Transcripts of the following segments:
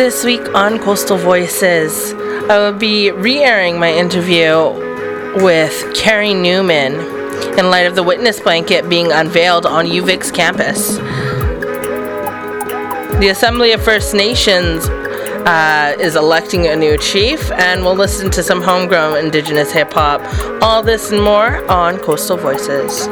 This week on Coastal Voices, I will be re airing my interview with Carey Newman in light of the witness blanket being unveiled on UVic's campus. The Assembly of First Nations uh, is electing a new chief, and we'll listen to some homegrown Indigenous hip hop. All this and more on Coastal Voices.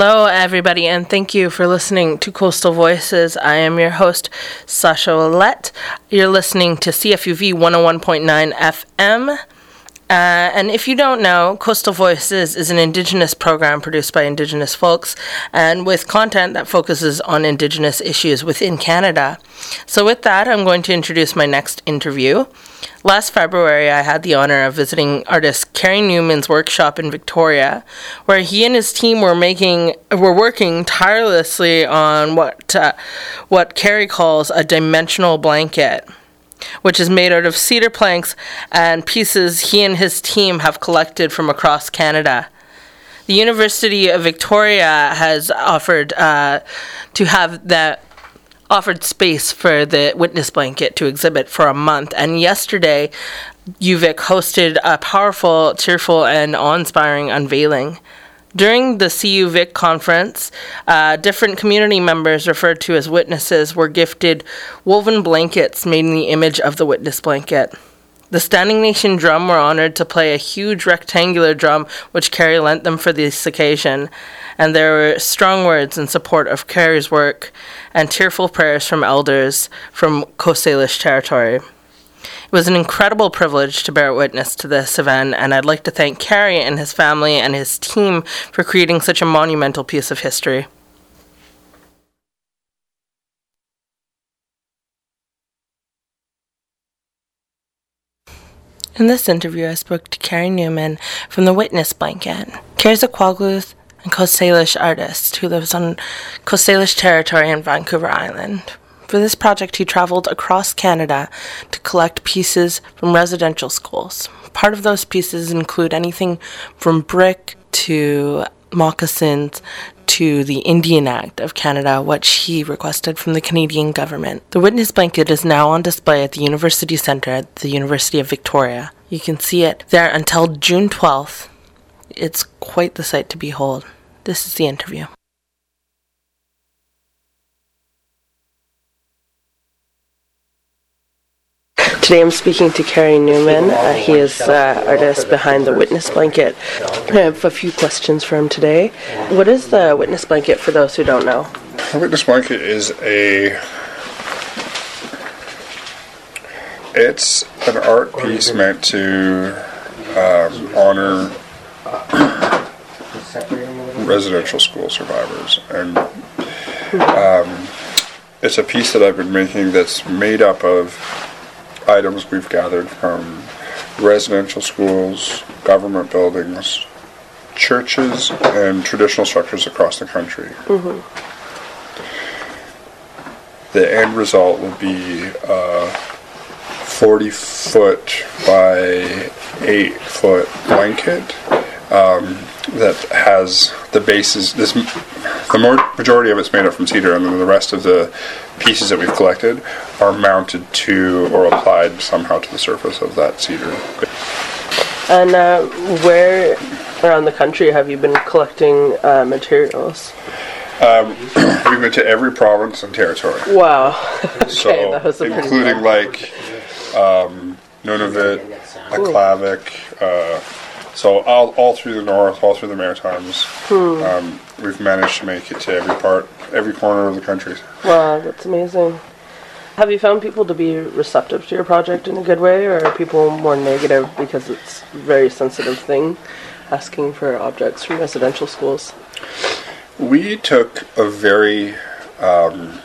Hello, everybody, and thank you for listening to Coastal Voices. I am your host, Sacha Ouellet. You're listening to CFUV 101.9 FM. Uh, and if you don't know, Coastal Voices is an Indigenous program produced by Indigenous folks and with content that focuses on Indigenous issues within Canada. So, with that, I'm going to introduce my next interview. Last February, I had the honor of visiting artist Carey Newman's workshop in Victoria, where he and his team were making were working tirelessly on what uh, what Carey calls a dimensional blanket, which is made out of cedar planks and pieces he and his team have collected from across Canada. The University of Victoria has offered uh, to have that offered space for the witness blanket to exhibit for a month. And yesterday, UVic hosted a powerful, cheerful, and awe inspiring unveiling. During the CU Vic conference, uh, different community members, referred to as witnesses, were gifted woven blankets made in the image of the witness blanket. The Standing Nation Drum were honored to play a huge rectangular drum, which Carey lent them for this occasion, and there were strong words in support of Carey's work and tearful prayers from elders from Coast Salish territory. It was an incredible privilege to bear witness to this event, and I'd like to thank Carey and his family and his team for creating such a monumental piece of history. In this interview, I spoke to Carey Newman from the Witness Blanket. Carey's a Kwagluth and Coast Salish artist who lives on Coast Salish territory in Vancouver Island. For this project, he traveled across Canada to collect pieces from residential schools. Part of those pieces include anything from brick to moccasins to the Indian Act of Canada, which he requested from the Canadian government. The witness blanket is now on display at the University Centre at the University of Victoria. You can see it there until June 12th. It's quite the sight to behold. This is the interview. Today I'm speaking to Carey Newman. Uh, he is uh, artist behind the Witness Blanket. I have a few questions for him today. What is the Witness Blanket for those who don't know? The witness blanket is a. It's an art piece meant to um, honor residential school survivors, and um, it's a piece that I've been making that's made up of items we've gathered from residential schools, government buildings, churches, and traditional structures across the country. The end result will be a 40 foot by 8 foot blanket um, that has the bases. This the more, majority of it's made up from cedar, and then the rest of the pieces that we've collected are mounted to or applied somehow to the surface of that cedar. And uh, where around the country have you been collecting uh, materials? Um, we've been to every province and territory. Wow. okay, so that was a including like um, Nunavut, Aklavik, uh, So all, all through the north, all through the Maritimes, um, we've managed to make it to every part, every corner of the country. Wow, that's amazing. Have you found people to be receptive to your project in a good way, or are people more negative because it's a very sensitive thing, asking for objects from residential schools? We took a very, um,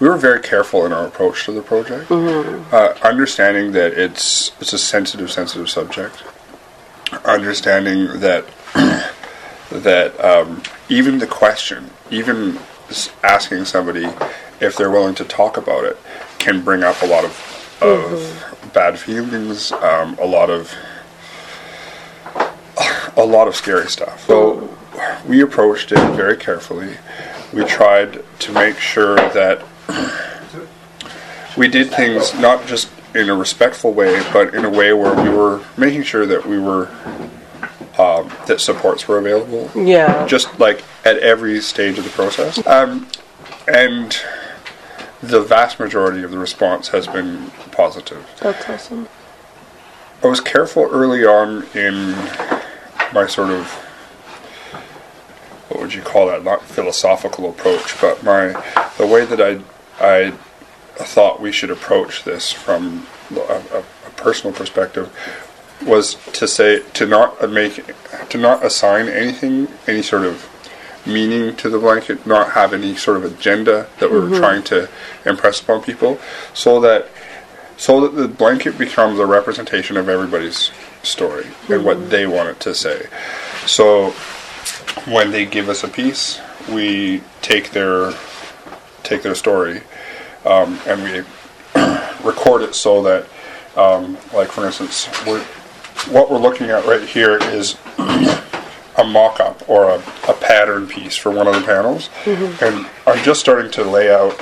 we were very careful in our approach to the project, uh, understanding that it's it's a sensitive, sensitive subject. Understanding that that um, even the question, even asking somebody if they're willing to talk about it, can bring up a lot of of bad feelings, um, a lot of a lot of scary stuff. So we approached it very carefully. We tried to make sure that we did things not just in a respectful way, but in a way where we were making sure that we were um, that supports were available, Yeah. just like at every stage of the process. Um, and the vast majority of the response has been positive. that's awesome. I was careful early on in my sort of what would you call that? Not philosophical approach, but my the way that I I thought we should approach this from a, a, a personal perspective was to say to not make to not assign anything any sort of meaning to the blanket, not have any sort of agenda that we were mm-hmm. trying to impress upon people, so that so that the blanket becomes a representation of everybody's story and what mm-hmm. they want it to say. So when they give us a piece, we take their take their story um, and we record it so that, um, like for instance, we're, what we're looking at right here is a mock-up or a, a pattern piece for one of the panels, and I'm just starting to lay out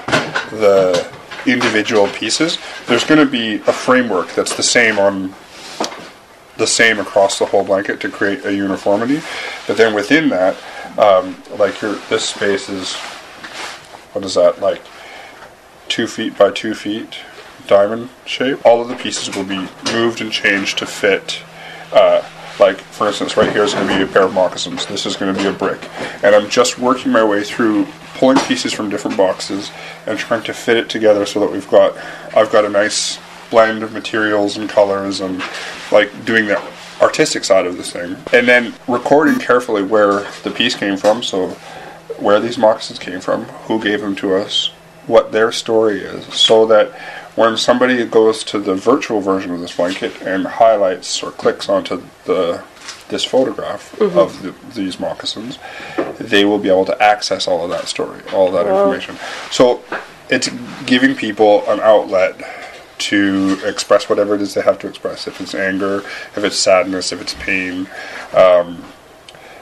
the individual pieces. There's going to be a framework that's the same on the same across the whole blanket to create a uniformity. But then within that, um, like your this space is what is that like two feet by two feet diamond shape. All of the pieces will be moved and changed to fit. Uh, like for instance, right here is going to be a pair of moccasins. This is going to be a brick, and I'm just working my way through pulling pieces from different boxes and trying to fit it together so that we've got I've got a nice blend of materials and colors and like doing the artistic side of this thing and then recording carefully where the piece came from so where these moccasins came from who gave them to us what their story is so that when somebody goes to the virtual version of this blanket and highlights or clicks onto the this photograph of the, these moccasins, they will be able to access all of that story, all that information. So it's giving people an outlet to express whatever it is they have to express. If it's anger, if it's sadness, if it's pain, um,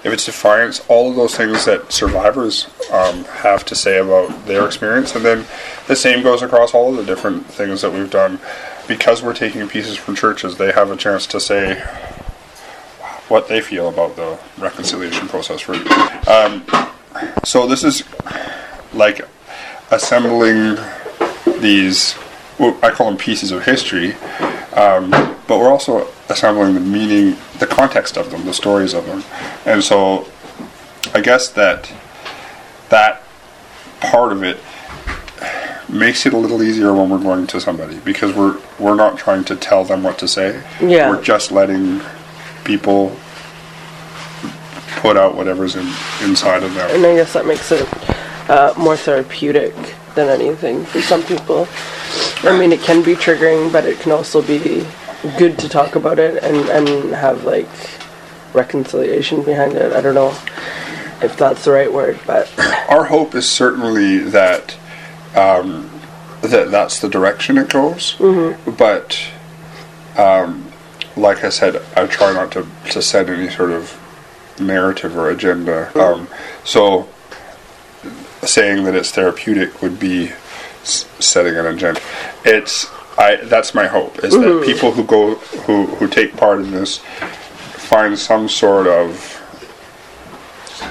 if it's defiance, all of those things that survivors um, have to say about their experience. And then the same goes across all of the different things that we've done. Because we're taking pieces from churches, they have a chance to say what they feel about the reconciliation process. For, um, so this is like assembling these, well, I call them pieces of history, um, but we're also assembling the meaning, the context of them, the stories of them. And so I guess that that part of it makes it a little easier when we're going to somebody because we're we're not trying to tell them what to say. Yeah. We're just letting people put out whatever's in, inside of them. And I guess that makes it uh, more therapeutic than anything for some people. I mean, it can be triggering, but it can also be good to talk about it and, and have like reconciliation behind it. I don't know if that's the right word, but our hope is certainly that um, that that's the direction it goes. But um, like I said, I try not to to set any sort of narrative or agenda. Um, so saying that it's therapeutic would be s- setting an agenda. It's I that's my hope is that people who go who who take part in this find some sort of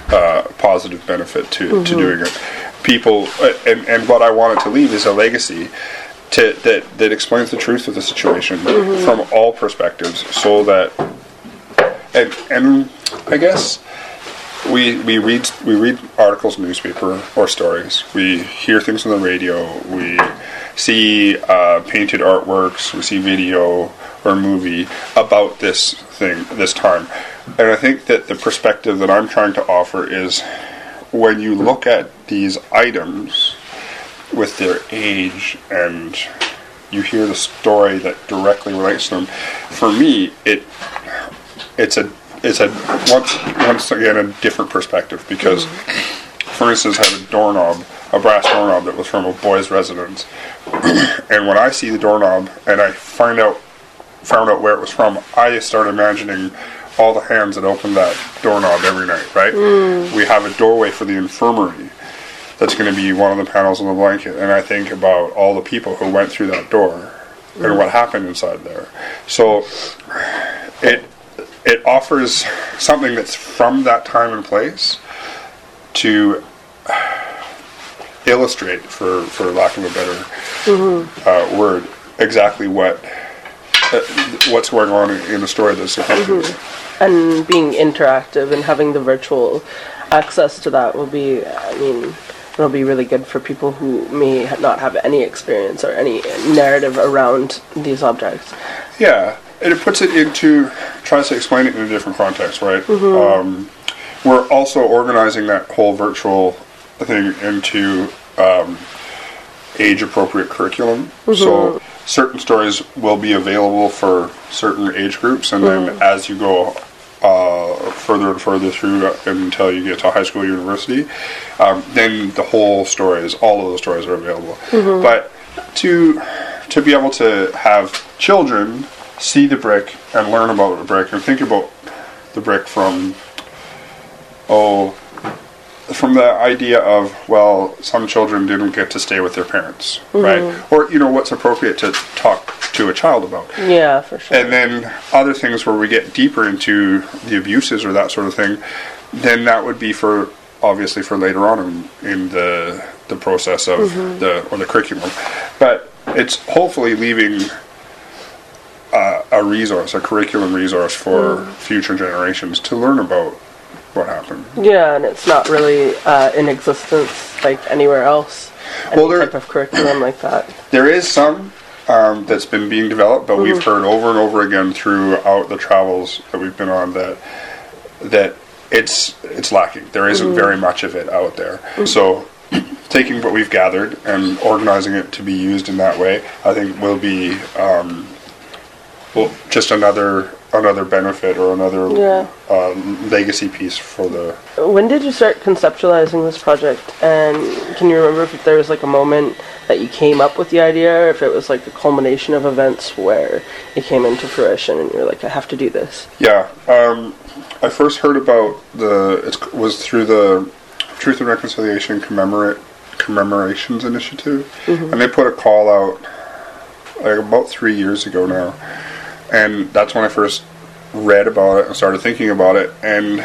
uh, positive benefit to, to doing it. People, uh, and, and what I wanted to leave is a legacy to that that explains the truth of the situation from all perspectives, so that and and I guess we we read we read articles newspaper or stories. We hear things on the radio. We see uh, painted artworks. We see video or movie about this thing this time. And I think that the perspective that I'm trying to offer is when you look at these items with their age and you hear the story that directly relates to them. For me, it it's a it's a once once again a different perspective because, for instance, I have a doorknob, a brass doorknob that was from a boy's residence, and when I see the doorknob and I find out found out where it was from, I start imagining all the hands that opened that doorknob every night. Right? Hmm. We have a doorway for the infirmary. That's going to be one of the panels on the blanket, and I think about all the people who went through that door and what hmm. happened inside there. So it it offers something that's from that time and place to illustrate, for for lack of a better uh, word, exactly what uh, what's going on in the story that's accompanying it. and being interactive and having the virtual access to that will be i mean it'll be really good for people who may not have any experience or any narrative around these objects Yeah, and it puts it into tries to explain it in a different context, right? Um, we're also organizing that whole virtual thing into um, age-appropriate curriculum. So certain stories will be available for certain age groups, and then as you go uh, further and further through until you get to high school, university, um, then the whole stories, all of those stories are available. But to to be able to have children see the brick and learn about the brick and think about the brick from oh from the idea of well some children didn't get to stay with their parents mm-hmm. right? Or you know what's appropriate to talk to a child about. Yeah for sure. And then other things where we get deeper into the abuses or that sort of thing, then that would be for obviously for later on in, in the the process of mm-hmm. the or the curriculum. But it's hopefully leaving uh, a resource, a curriculum resource for mm. future generations to learn about what happened. yeah and it's not really uh, in existence like anywhere else any Well, there- type of curriculum like that There is some um, that's been being developed, but we've heard over and over again throughout the travels that we've been on that that it's it's lacking. There isn't very much of it out there. So taking what we've gathered and organizing it to be used in that way, I think will be um, well just another another benefit or another Yeah. uh, legacy piece for the when did you start conceptualizing this project? And can you remember if there was like a moment that you came up with the idea or if it was like a culmination of events where it came into fruition and you're like i have to do this Yeah, um, I first heard about the it was through the Truth and Reconciliation commemorate commemorations initiative, and they put a call out like about three years ago now, and that's when I first read about it and started thinking about it, and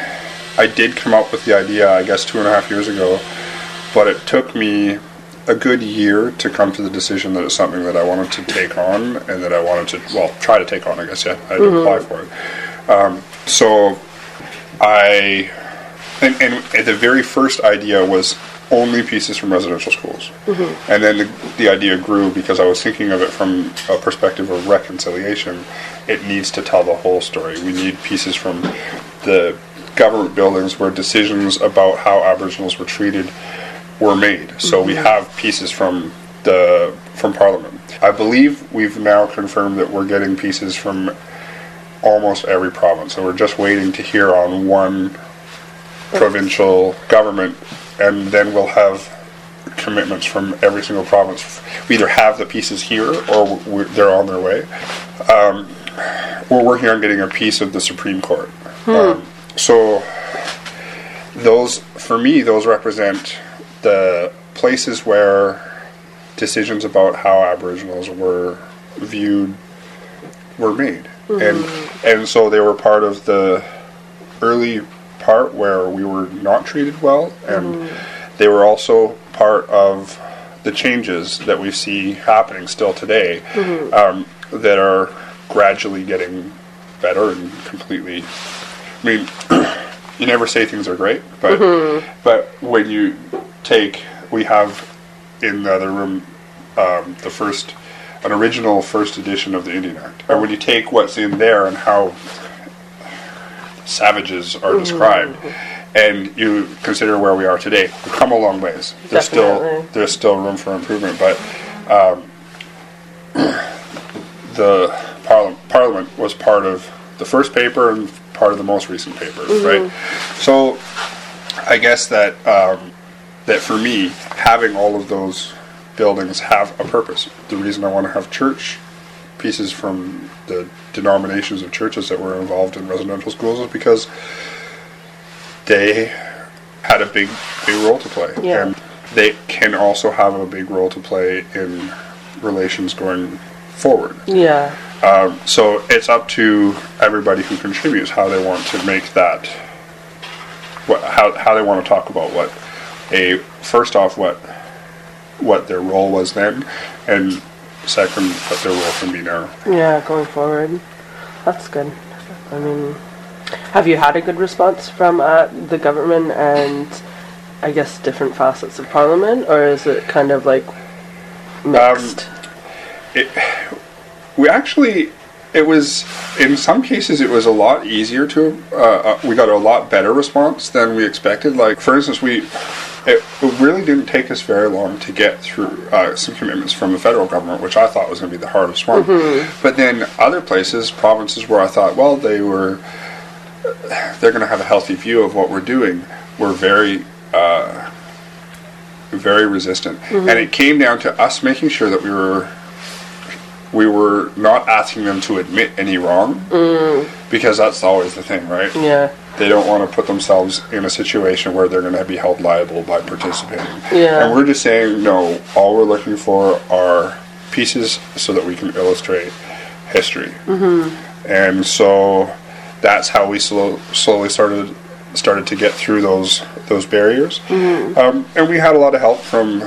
I did come up with the idea I guess two and a half years ago, but it took me a good year to come to the decision that it's something that I wanted to take on and that I wanted to well try to take on I guess yeah I had to apply for it. Um, so I and, and the very first idea was only pieces from residential schools mm-hmm. and then the, the idea grew because I was thinking of it from a perspective of reconciliation it needs to tell the whole story we need pieces from the government buildings where decisions about how aboriginals were treated were made. So we mm-hmm. have pieces from the from Parliament. I believe we've now confirmed that we're getting pieces from almost every province. So we're just waiting to hear on one provincial government, and then we'll have commitments from every single province. We either have the pieces here or they're on their way. Um, we're working on getting a piece of the Supreme Court. Um, so those, for me, those represent the places where decisions about how Aboriginals were viewed were made, and and so they were part of the early part where we were not treated well, and they were also part of the changes that we see happening still today um, that are gradually getting better and completely. I mean, you never say things are great, but but when you take, we have in the other room um, the first, an original first edition of the Indian Act, and when you take what's in there and how savages are described, and you consider where we are today, we've come a long ways. There's still there's still room for improvement, but um, the parliament, parliament was part of the first paper and part of the most recent paper, right? So I guess that um, that for me, having all of those buildings have a purpose. The reason I want to have church pieces from the denominations of churches that were involved in residential schools is because they had a big big role to play Yeah. and they can also have a big role to play in relations going forward Yeah. um, so it's up to everybody who contributes how they want to make that what how, how they want to talk about what a first off what what their role was then and second what their role can be now Yeah, going forward. That's good. I mean, have you had a good response from uh, the government and I guess different facets of parliament, or is it kind of like mixed? it, we actually it was in some cases it was a lot easier to uh, uh, we got a lot better response than we expected like for instance we it, it really didn't take us very long to get through uh, some commitments from the federal government which i thought was going to be the hardest one. But then other places provinces where i thought well they were they're going to have a healthy view of what we're doing were very uh, very resistant. And it came down to us making sure that we were we were not asking them to admit any wrong. Because that's always the thing right? Yeah. They don't want to put themselves in a situation where they're going to be held liable by participating Yeah. and we're just saying no all we're looking for are pieces so that we can illustrate history Mm-hmm. and so that's how we slow, slowly started started to get through those those barriers um, and we had a lot of help from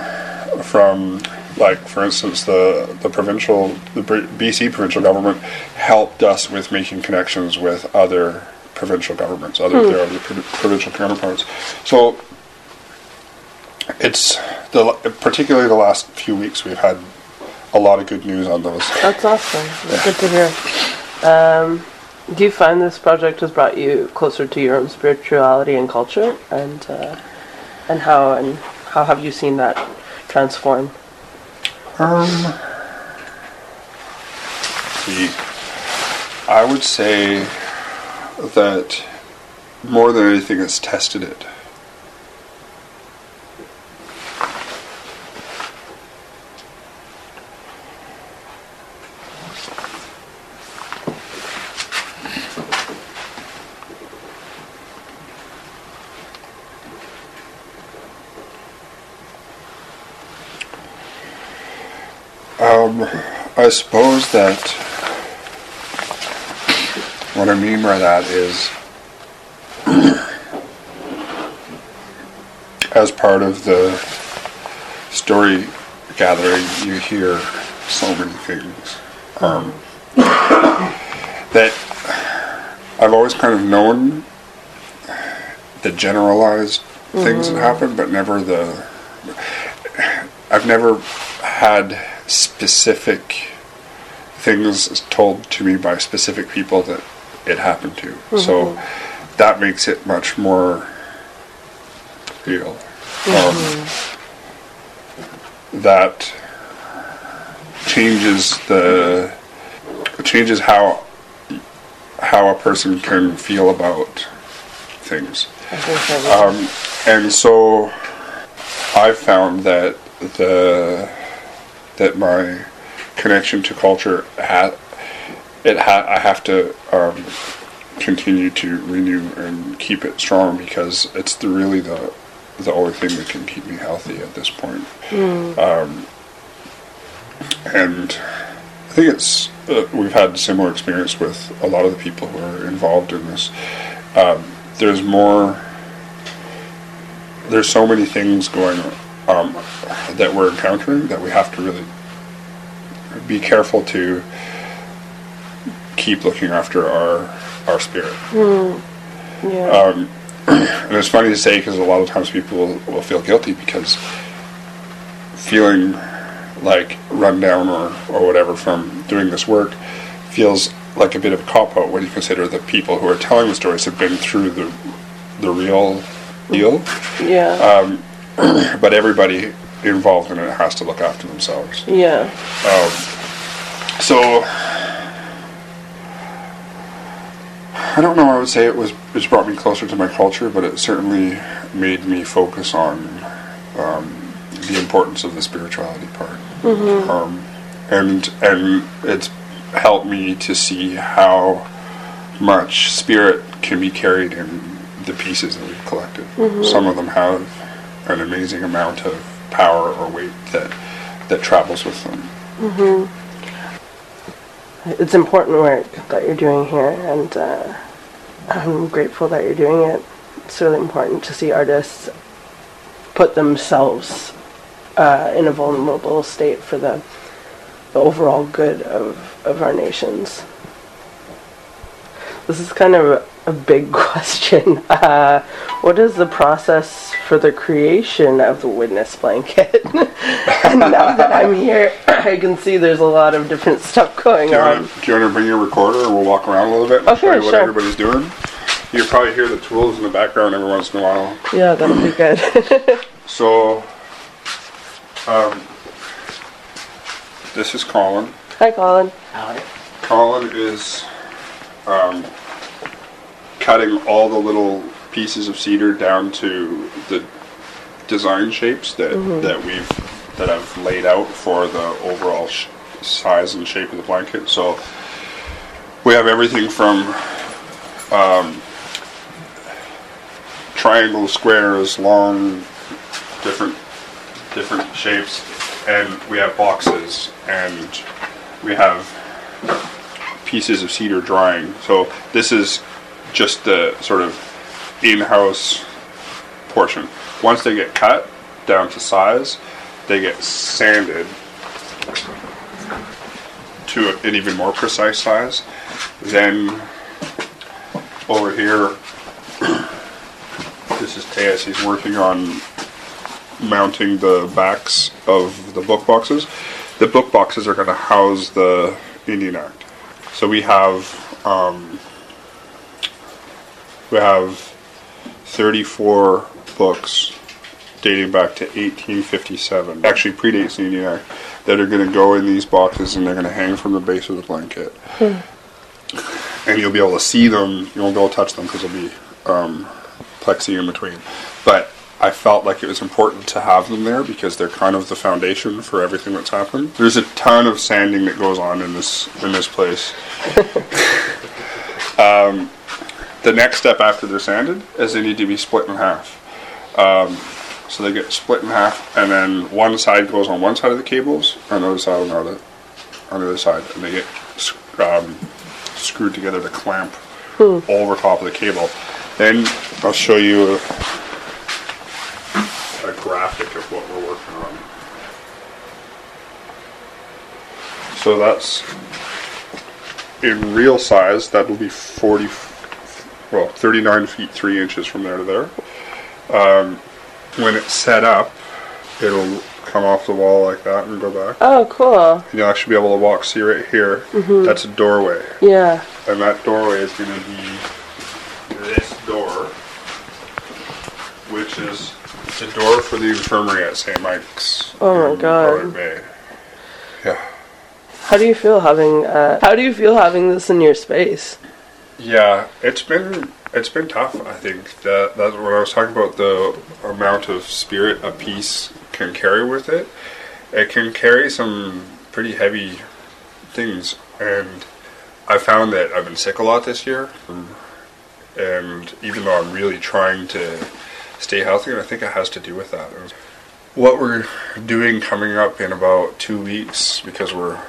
from like for instance the the provincial the BC provincial government helped us with making connections with other provincial governments other their other provincial counterparts so it's the particularly the last few weeks we've had a lot of good news on those That's awesome. That's good to hear. Um, do you find this project has brought you closer to your own spirituality and culture, and uh, and how and how have you seen that transform? Um, the, I would say that more than anything, has tested it. Um, I suppose that what I mean by that is, as part of the story gathering, you hear so many things. Um, that I've always kind of known the generalized things that happen, but never the. I've never had specific things told to me by specific people that it happened to. So that makes it much more real. Um, that changes the changes how how a person can feel about things. I Um, and so I've found that the that my connection to culture ha- it ha- I have to um, continue to renew and keep it strong because it's the really the the only thing that can keep me healthy at this point. Um, and I think it's uh, we've had similar experience with a lot of the people who are involved in this. Um, there's more. There's so many things going um, that we're encountering that we have to really be careful to keep looking after our our spirit. Yeah. Um, and it's funny to say because a lot of times people will, will feel guilty because feeling like run down or, or whatever from doing this work feels like a bit of a cop out when you consider that people who are telling the stories have been through the the real deal. yeah. Um, but everybody involved in it has to look after themselves. yeah. So I don't know. I would say it was it's brought me closer to my culture, but it certainly made me focus on um, the importance of the spirituality part, um, and and it's helped me to see how much spirit can be carried in the pieces that we've collected. Some of them have an amazing amount of power or weight that that travels with them. It's important work that you're doing here, and uh, I'm grateful that you're doing it. It's really important to see artists put themselves uh, in a vulnerable state for the, the overall good of, of our nations. This is kind of a, a big question. Uh, what is the process for the creation of the witness blanket? and now that I'm here, I can see there's a lot of different stuff going Do on. want to, do you want to bring your recorder and we'll walk around a little bit and Oh, show you what sure. everybody's doing? You'll probably hear the tools in the background every once in a while. Yeah, that'll be good. So, um, this is Colin. Hi, Colin. Hi. Colin is um, cutting all the little pieces of cedar down to the design shapes that, that we've that I've laid out for the overall sh- size and shape of the blanket. So we have everything from um, triangles, squares, long, different different shapes, and we have boxes and we have pieces of cedar drying. So this is just the sort of in-house portion. Once they get cut down to size, they get sanded to an even more precise size. Then over here, this is Teas. He's working on mounting the backs of the book boxes. The book boxes are going to house the Indian Act. So we have um, we have 34 books dating back to 1857. Actually, predates the Indian Act that are going to go in these boxes and they're going to hang from the base of the blanket. And you'll be able to see them. You won't be able to touch them because there'll be um, plexi in between. But I felt like it was important to have them there because they're kind of the foundation for everything that's happened. There's a ton of sanding that goes on in this in this place. um, the next step after they're sanded is they need to be split in half. Um, so they get split in half, and then one side goes on one side of the cables, and the other side on the other, on the other side, and they get um, screwed together to clamp over top of the cable. Then I'll show you a, a graphic of what we're working on. So that's in real size. That will be forty, well, thirty-nine feet three inches from there to there. Um, when it's set up, it'll come off the wall like that and go back. Oh, cool. And you'll actually be able to walk. See right here, Mhm. that's a doorway, Yeah. and that doorway is going to be this door, which is the door for the infirmary at St. Mike's. Oh my God. Bay. Yeah. How do you feel having uh, How do you feel having this in your space? Yeah, it's been it's been tough. I think that that's when I was talking about the amount of spirit a piece can carry with it. It can carry some pretty heavy things, and I found that I've been sick a lot this year. And even though I'm really trying to stay healthy, and I think it has to do with that. What we're doing coming up in about two weeks, because we're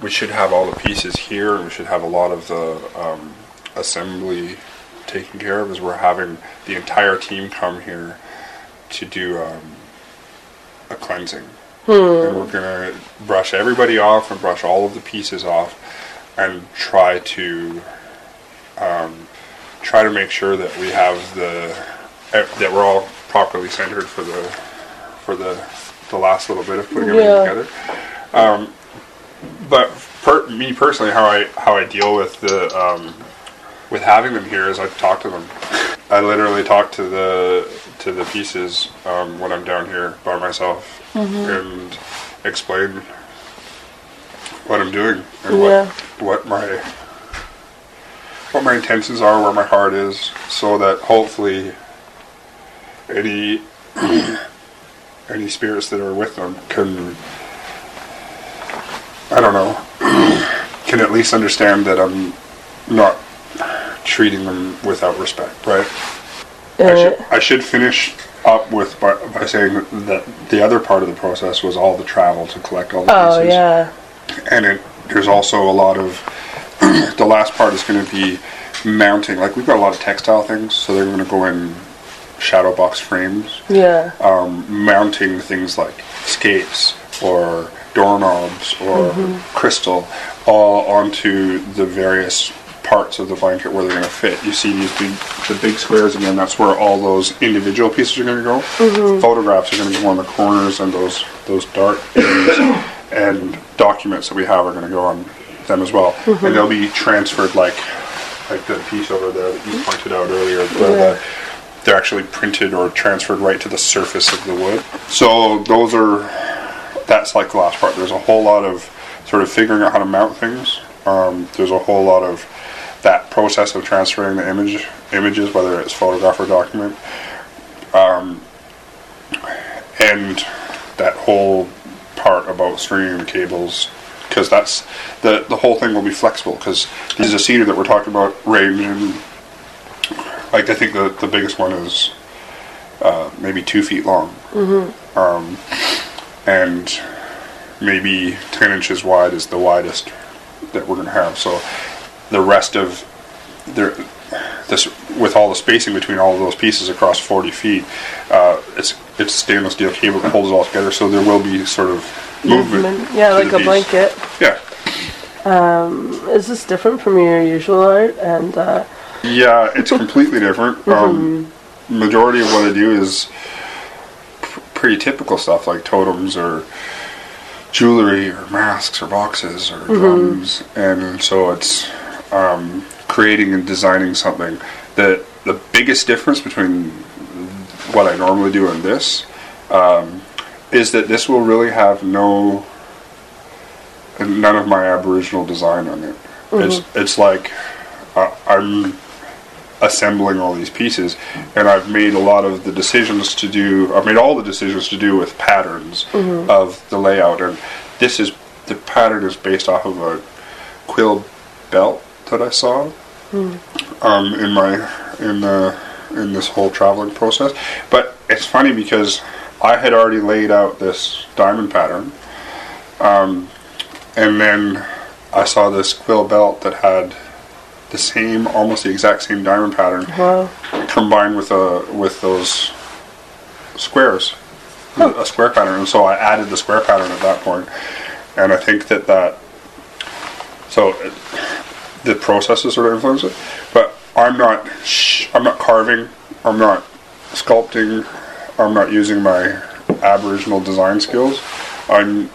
we should have all the pieces here, and we should have a lot of the um, assembly taken care of. Is we're having the entire team come here to do um, a cleansing. And we're gonna brush everybody off and brush all of the pieces off, and try to um, try to make sure that we have the eh, that we're all properly centered for the for the the last little bit of putting everything together. Um, but per, me personally, how I how I deal with the um, with having them here is I talk to them. I literally talk to the to the pieces um, when I'm down here by myself and explain what I'm doing and Yeah. what what my what my intentions are, where my heart is, so that hopefully any any spirits that are with them can I don't know can at least understand that I'm not treating them without respect, right? I Uh, should, I should finish up with by, by saying that the other part of the process was all the travel to collect all the oh pieces yeah. and it, there's also a lot of the last part is going to be mounting like we've got a lot of textile things so they're going to go in shadow box frames Yeah. um, mounting things like skates or doorknobs or crystal all onto the various parts of the blanket where they're going to fit. You see these big, the big squares again. That's where all those individual pieces are going to go. Photographs are going to go on the corners, and those those dark areas and documents that we have are going to go on them as well, and they'll be transferred like like the piece over there that you pointed out earlier. where Yeah. the, they're actually printed or transferred right to the surface of the wood. So those are that's like the last part. There's a whole lot of sort of figuring out how to mount things. Um, there's a whole lot of that process of transferring the image images, whether it's photograph or document, um, and that whole part about stringing the cables. Because that's the the whole thing will be flexible. Because these are cedar that we're talking about range and like I think the the biggest one is uh, maybe two feet long, um, and maybe ten inches wide is the widest that we're going to have. So the rest of there, this with all the spacing between all of those pieces across forty feet, uh, it's it's stainless steel cable that holds it all together. So there will be sort of movement. Movement. Yeah, like a piece. blanket. Yeah. Is this different from your usual art? And uh, Yeah, it's completely different. Um, majority of what I do is pr- pretty typical stuff like totems or jewelry or masks or boxes or drums, and so it's um, creating and designing something. that the biggest difference between what I normally do and this um, is that this will really have no none of my Aboriginal design on it. It's it's like uh, I'm assembling all these pieces, and I've made a lot of the decisions to do. I've made all the decisions to do with patterns of the layout, and this is the pattern is based off of a quill belt that I saw um, in my in the in this whole traveling process. But it's funny because I had already laid out this diamond pattern, um, and then I saw this quill belt that had the same, almost the exact same diamond pattern, Wow. combined with a with those squares, a square pattern. And so I added the square pattern at that point. and I think that that so the processes sort of influence it. But I'm not sh- I'm not carving. I'm not sculpting. I'm not using my Aboriginal design skills. I'm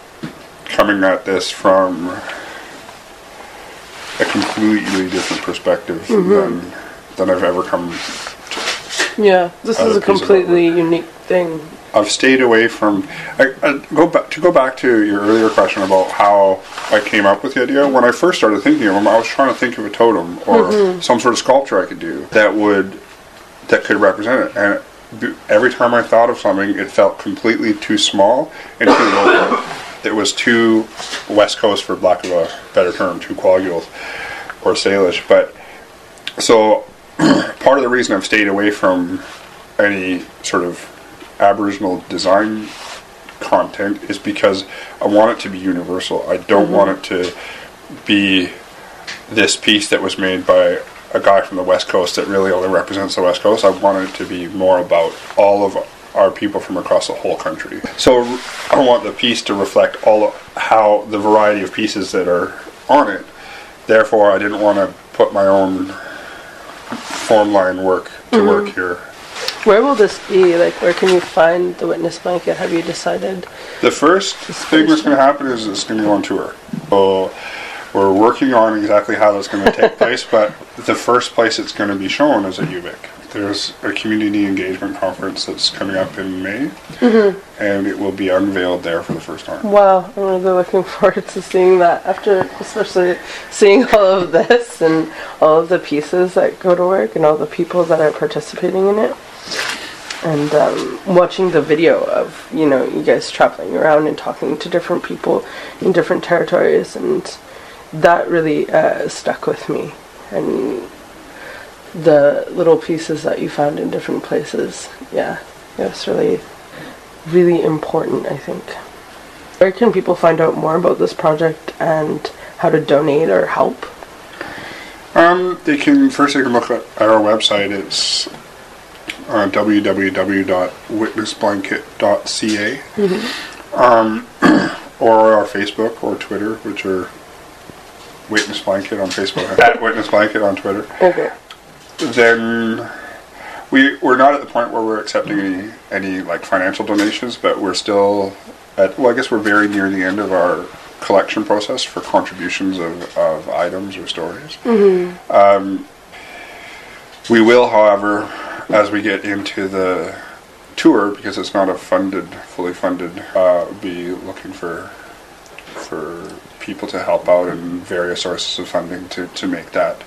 coming at this from a completely different perspective mm-hmm. than than I've ever come Yeah, this is a completely unique thing. I've stayed away from. I, I go back to go back to your earlier question about how I came up with the idea. When I first started thinking of them, I was trying to think of a totem or mm-hmm. some sort of sculpture I could do that would that could represent it. And every time I thought of something, it felt completely too small and too local. It was too West Coast, for lack of a better term, too Kwagiulth or Salish. But so part of the reason I've stayed away from any sort of Aboriginal design content is because I want it to be universal. I don't mm-hmm. want it to be this piece that was made by a guy from the West Coast that really only represents the West Coast. I want it to be more about all of our people from across the whole country. So I want the piece to reflect all of how the variety of pieces that are on it. Therefore, I didn't want to put my own form line work to work mm-hmm. here. Where will this be? Like, where can you find the witness blanket? Have you decided? The first thing that's going to happen is it's going to go on tour. So we're working on exactly how that's going to take place, but the first place it's going to be shown is at UVic. There's a community engagement conference that's coming up in May, mm-hmm. and it will be unveiled there for the first time. Wow, I'm really looking forward to seeing that after, especially seeing all of this and all of the pieces that go to work and all the people that are participating in it. And um, watching the video of, you know, you guys traveling around and talking to different people in different territories, and that really uh, stuck with me. And the little pieces that you found in different places, yeah, it was really, really important, I think. Where can people find out more about this project and how to donate or help? Um, they can first they can look at our website. It's uh, www.witnessblanket.ca, um, or our Facebook or Twitter, which are Witness Blanket on Facebook at Witness Blanket on Twitter. Okay. Then we we're not at the point where we're accepting any any like financial donations, but we're still at well, I guess we're very near the end of our collection process for contributions of, of items or stories. Um, we will, however, as we get into the tour, because it's not a funded, fully funded, uh, be looking for for people to help out and various sources of funding to, to make that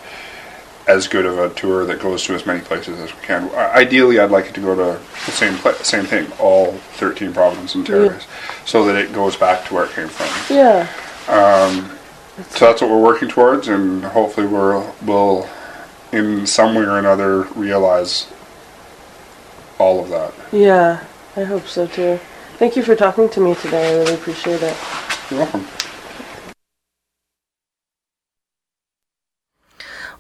as good of a tour that goes to as many places as we can. Ideally, I'd like it to go to the same pla- same thing, all 13 provinces and territories, so that it goes back to where it came from. Yeah. Um. So that's what we're working towards, and hopefully we'll we'll in some way or another realize all of that. Yeah, I hope so too. Thank you for talking to me today. I really appreciate it. You're welcome.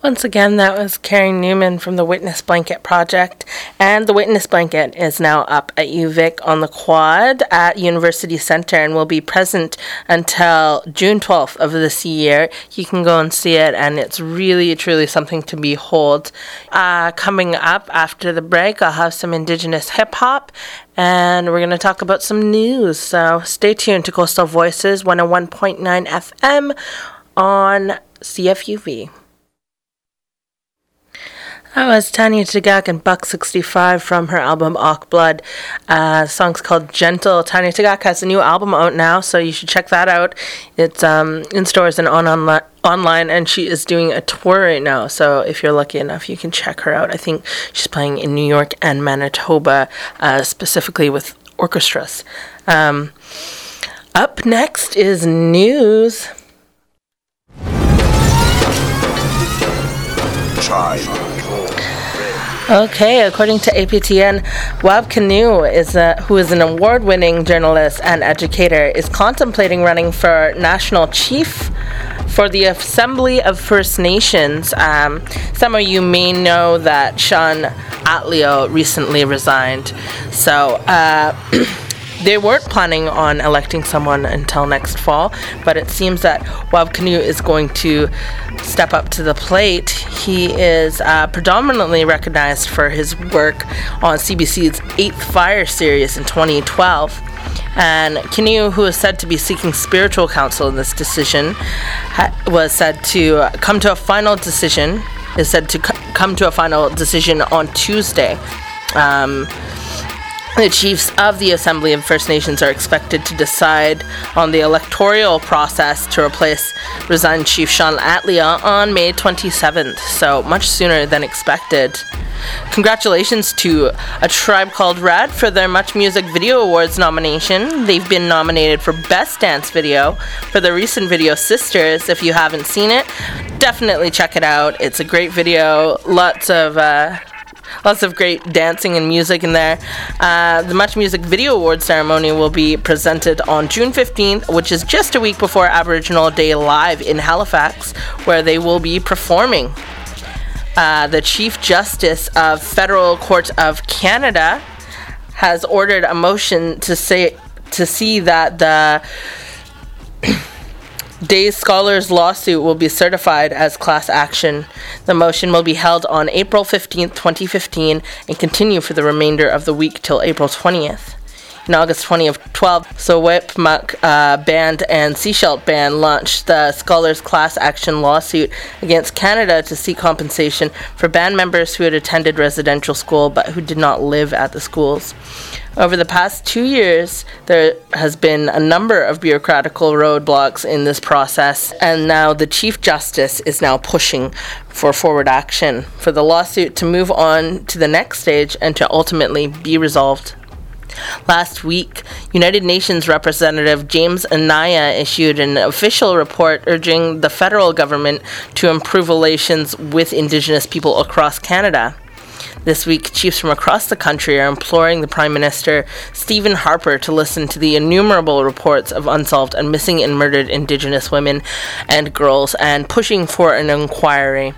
Once again, that was Carey Newman from the Witness Blanket Project. And the Witness Blanket is now up at UVic on the quad at University Center and will be present until June 12th of this year. You can go and see it, and it's really, truly something to behold. Uh, coming up after the break, I'll have some Indigenous hip hop, and we're going to talk about some news. So stay tuned to Coastal Voices 101.9 FM on CFUV. That was Tanya Tagaq and Buck 65 from her album Auk Blood. Uh, song's called Gentle. Tanya Tagaq has a new album out now, so you should check that out. It's um, in stores and on onli- online, and she is doing a tour right now. So if you're lucky enough, you can check her out. I think she's playing in New York and Manitoba, uh, specifically with orchestras. Um, up next is news. Okay, according to APTN, Wab Kinew is a, who is an award-winning journalist and educator, is contemplating running for national chief for the Assembly of First Nations. Um, some of you may know that Shawn Atleo recently resigned, so. Uh, They weren't planning on electing someone until next fall, but it seems that Wab Kinew is going to step up to the plate. He is uh, predominantly recognized for his work on CBC's Eighth Fire series in 2012. And Kinew, who is said to be seeking spiritual counsel in this decision, ha- was said to come to a final decision, is said to c- come to a final decision on Tuesday. Um, the chiefs of the Assembly of First Nations are expected to decide on the electoral process to replace resigned Chief Shawn Atleo on May 27th, so much sooner than expected. Congratulations to A Tribe Called Red for their Much Music Video Awards nomination. They've been nominated for Best Dance Video for the recent video Sisters. If you haven't seen it, definitely check it out. It's a great video, lots of. Uh, Lots of great dancing and music in there. Uh, the Much Music Video Awards ceremony will be presented on June 15th, which is just a week before Aboriginal Day Live in Halifax, where they will be performing. Uh, the Chief Justice of Federal Court of Canada has ordered a motion to say to see that the Day Scholars lawsuit will be certified as class action. The motion will be held on April 15, 2015, and continue for the remainder of the week till April 20th. In August 2012, Secwepemc uh, Band and Sechelt Band launched the Scholars class action lawsuit against Canada to seek compensation for band members who had attended residential school but who did not live at the schools. Over the past two years, there has been a number of bureaucratical roadblocks in this process, and now the Chief Justice is now pushing for forward action for the lawsuit to move on to the next stage and to ultimately be resolved. Last week, United Nations Representative James Anaya issued an official report urging the federal government to improve relations with Indigenous people across Canada. This week, chiefs from across the country are imploring the Prime Minister, Stephen Harper, to listen to the innumerable reports of unsolved and missing and murdered Indigenous women and girls and pushing for an inquiry.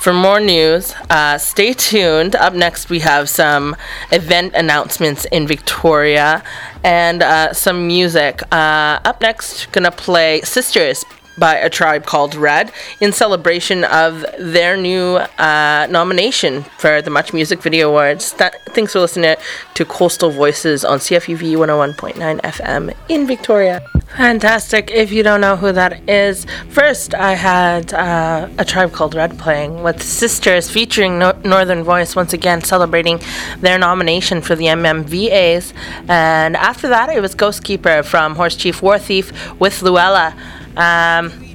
For more news, uh, stay tuned. Up next, we have some event announcements in Victoria and uh, some music. Uh, up next, gonna play Sisters by a tribe called Red in celebration of their new uh, nomination for the Much Music Video Awards. That, thanks for listening to Coastal Voices on CFUV 101.9 FM in Victoria. Fantastic. If you don't know who that is, first I had uh, a tribe called Red playing with Sisters featuring no- Northern Voice once again celebrating their nomination for the MMVAs. And after that, it was Ghost Keeper from Horse Chief War Thief with Luella. Um,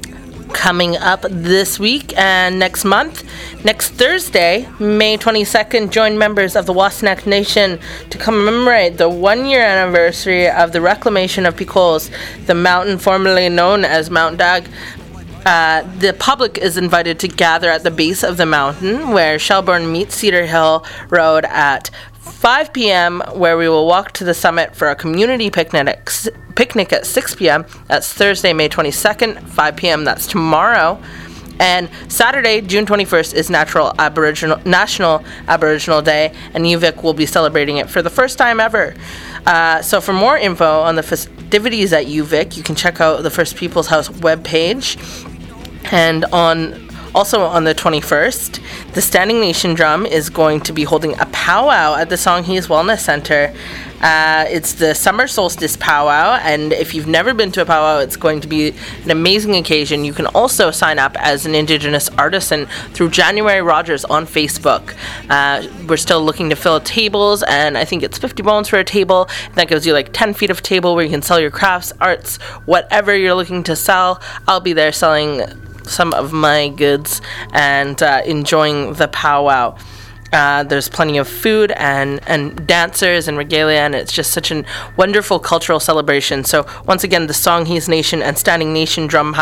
coming up this week and next month. Next Thursday, May 22nd, join members of the WSÁNEĆ Nation to commemorate the one year anniversary of the reclamation of PKOLS, the mountain formerly known as Mount Doug. Uh, the public is invited to gather at the base of the mountain where Shelburne meets Cedar Hill Road at 5 p.m., where we will walk to the summit for a community picnic at, picnic at 6 p.m. That's Thursday, May 22nd, 5 p.m. That's tomorrow. And Saturday, June 21st, is Natural Aboriginal National Aboriginal Day, and UVic will be celebrating it for the first time ever. Uh, so, for more info on the festivities at UVic, you can check out the First People's House webpage. And on also on the 21st, the Standing Nation Drum is going to be holding a powwow at the Songhees Wellness Center. Uh, it's the summer solstice powwow, and if you've never been to a powwow, it's going to be an amazing occasion. You can also sign up as an Indigenous artisan through January Rogers on Facebook. Uh, we're still looking to fill tables, and I think it's 50 bones for a table. That gives you like 10 feet of table where you can sell your crafts, arts, whatever you're looking to sell. I'll be there selling some of my goods and uh, enjoying the powwow. Uh, there's plenty of food and, and dancers and regalia, and it's just such a wonderful cultural celebration. So once again, the Songhees Nation and Standing Nation drum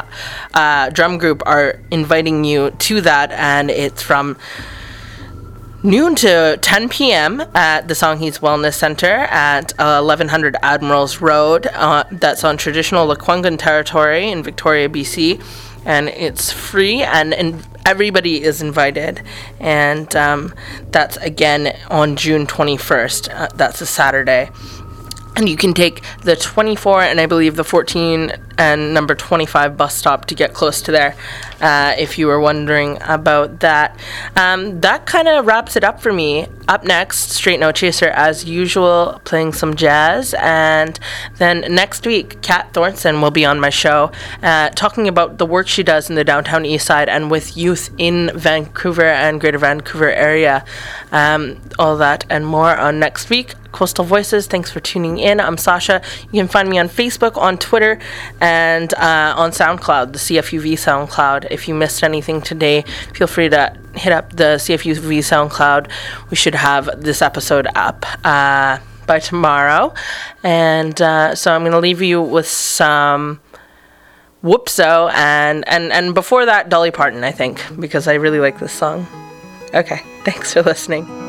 uh, drum group are inviting you to that, and it's from noon to 10 p.m. at the Songhees Wellness Center at uh, 1100 Admirals Road. Uh, that's on traditional Lekwungen territory in Victoria, BC and it's free and, and everybody is invited. And um, that's again on june 21st uh, that's a saturday. And you can take the 24 and i believe the 14 and number 25 bus stop to get close to there uh, if you were wondering about that. Um, that kind of wraps it up for me. Up next, Straight No Chaser, as usual, playing some jazz. And then next week, Kat Thornton will be on my show uh, talking about the work she does in the downtown east side and with youth in Vancouver and Greater Vancouver area. Um, all that and more on next week. Coastal Voices. Thanks for tuning in. I'm Sacha. You can find me on Facebook, on Twitter, and uh, on SoundCloud, the CFUV SoundCloud. If you missed anything today, feel free to hit up the CFUV SoundCloud. We should have this episode up uh, by tomorrow. And uh, so I'm going to leave you with some. Whoopso and, and and before that Dolly Parton I think because I really like this song. Okay, thanks for listening.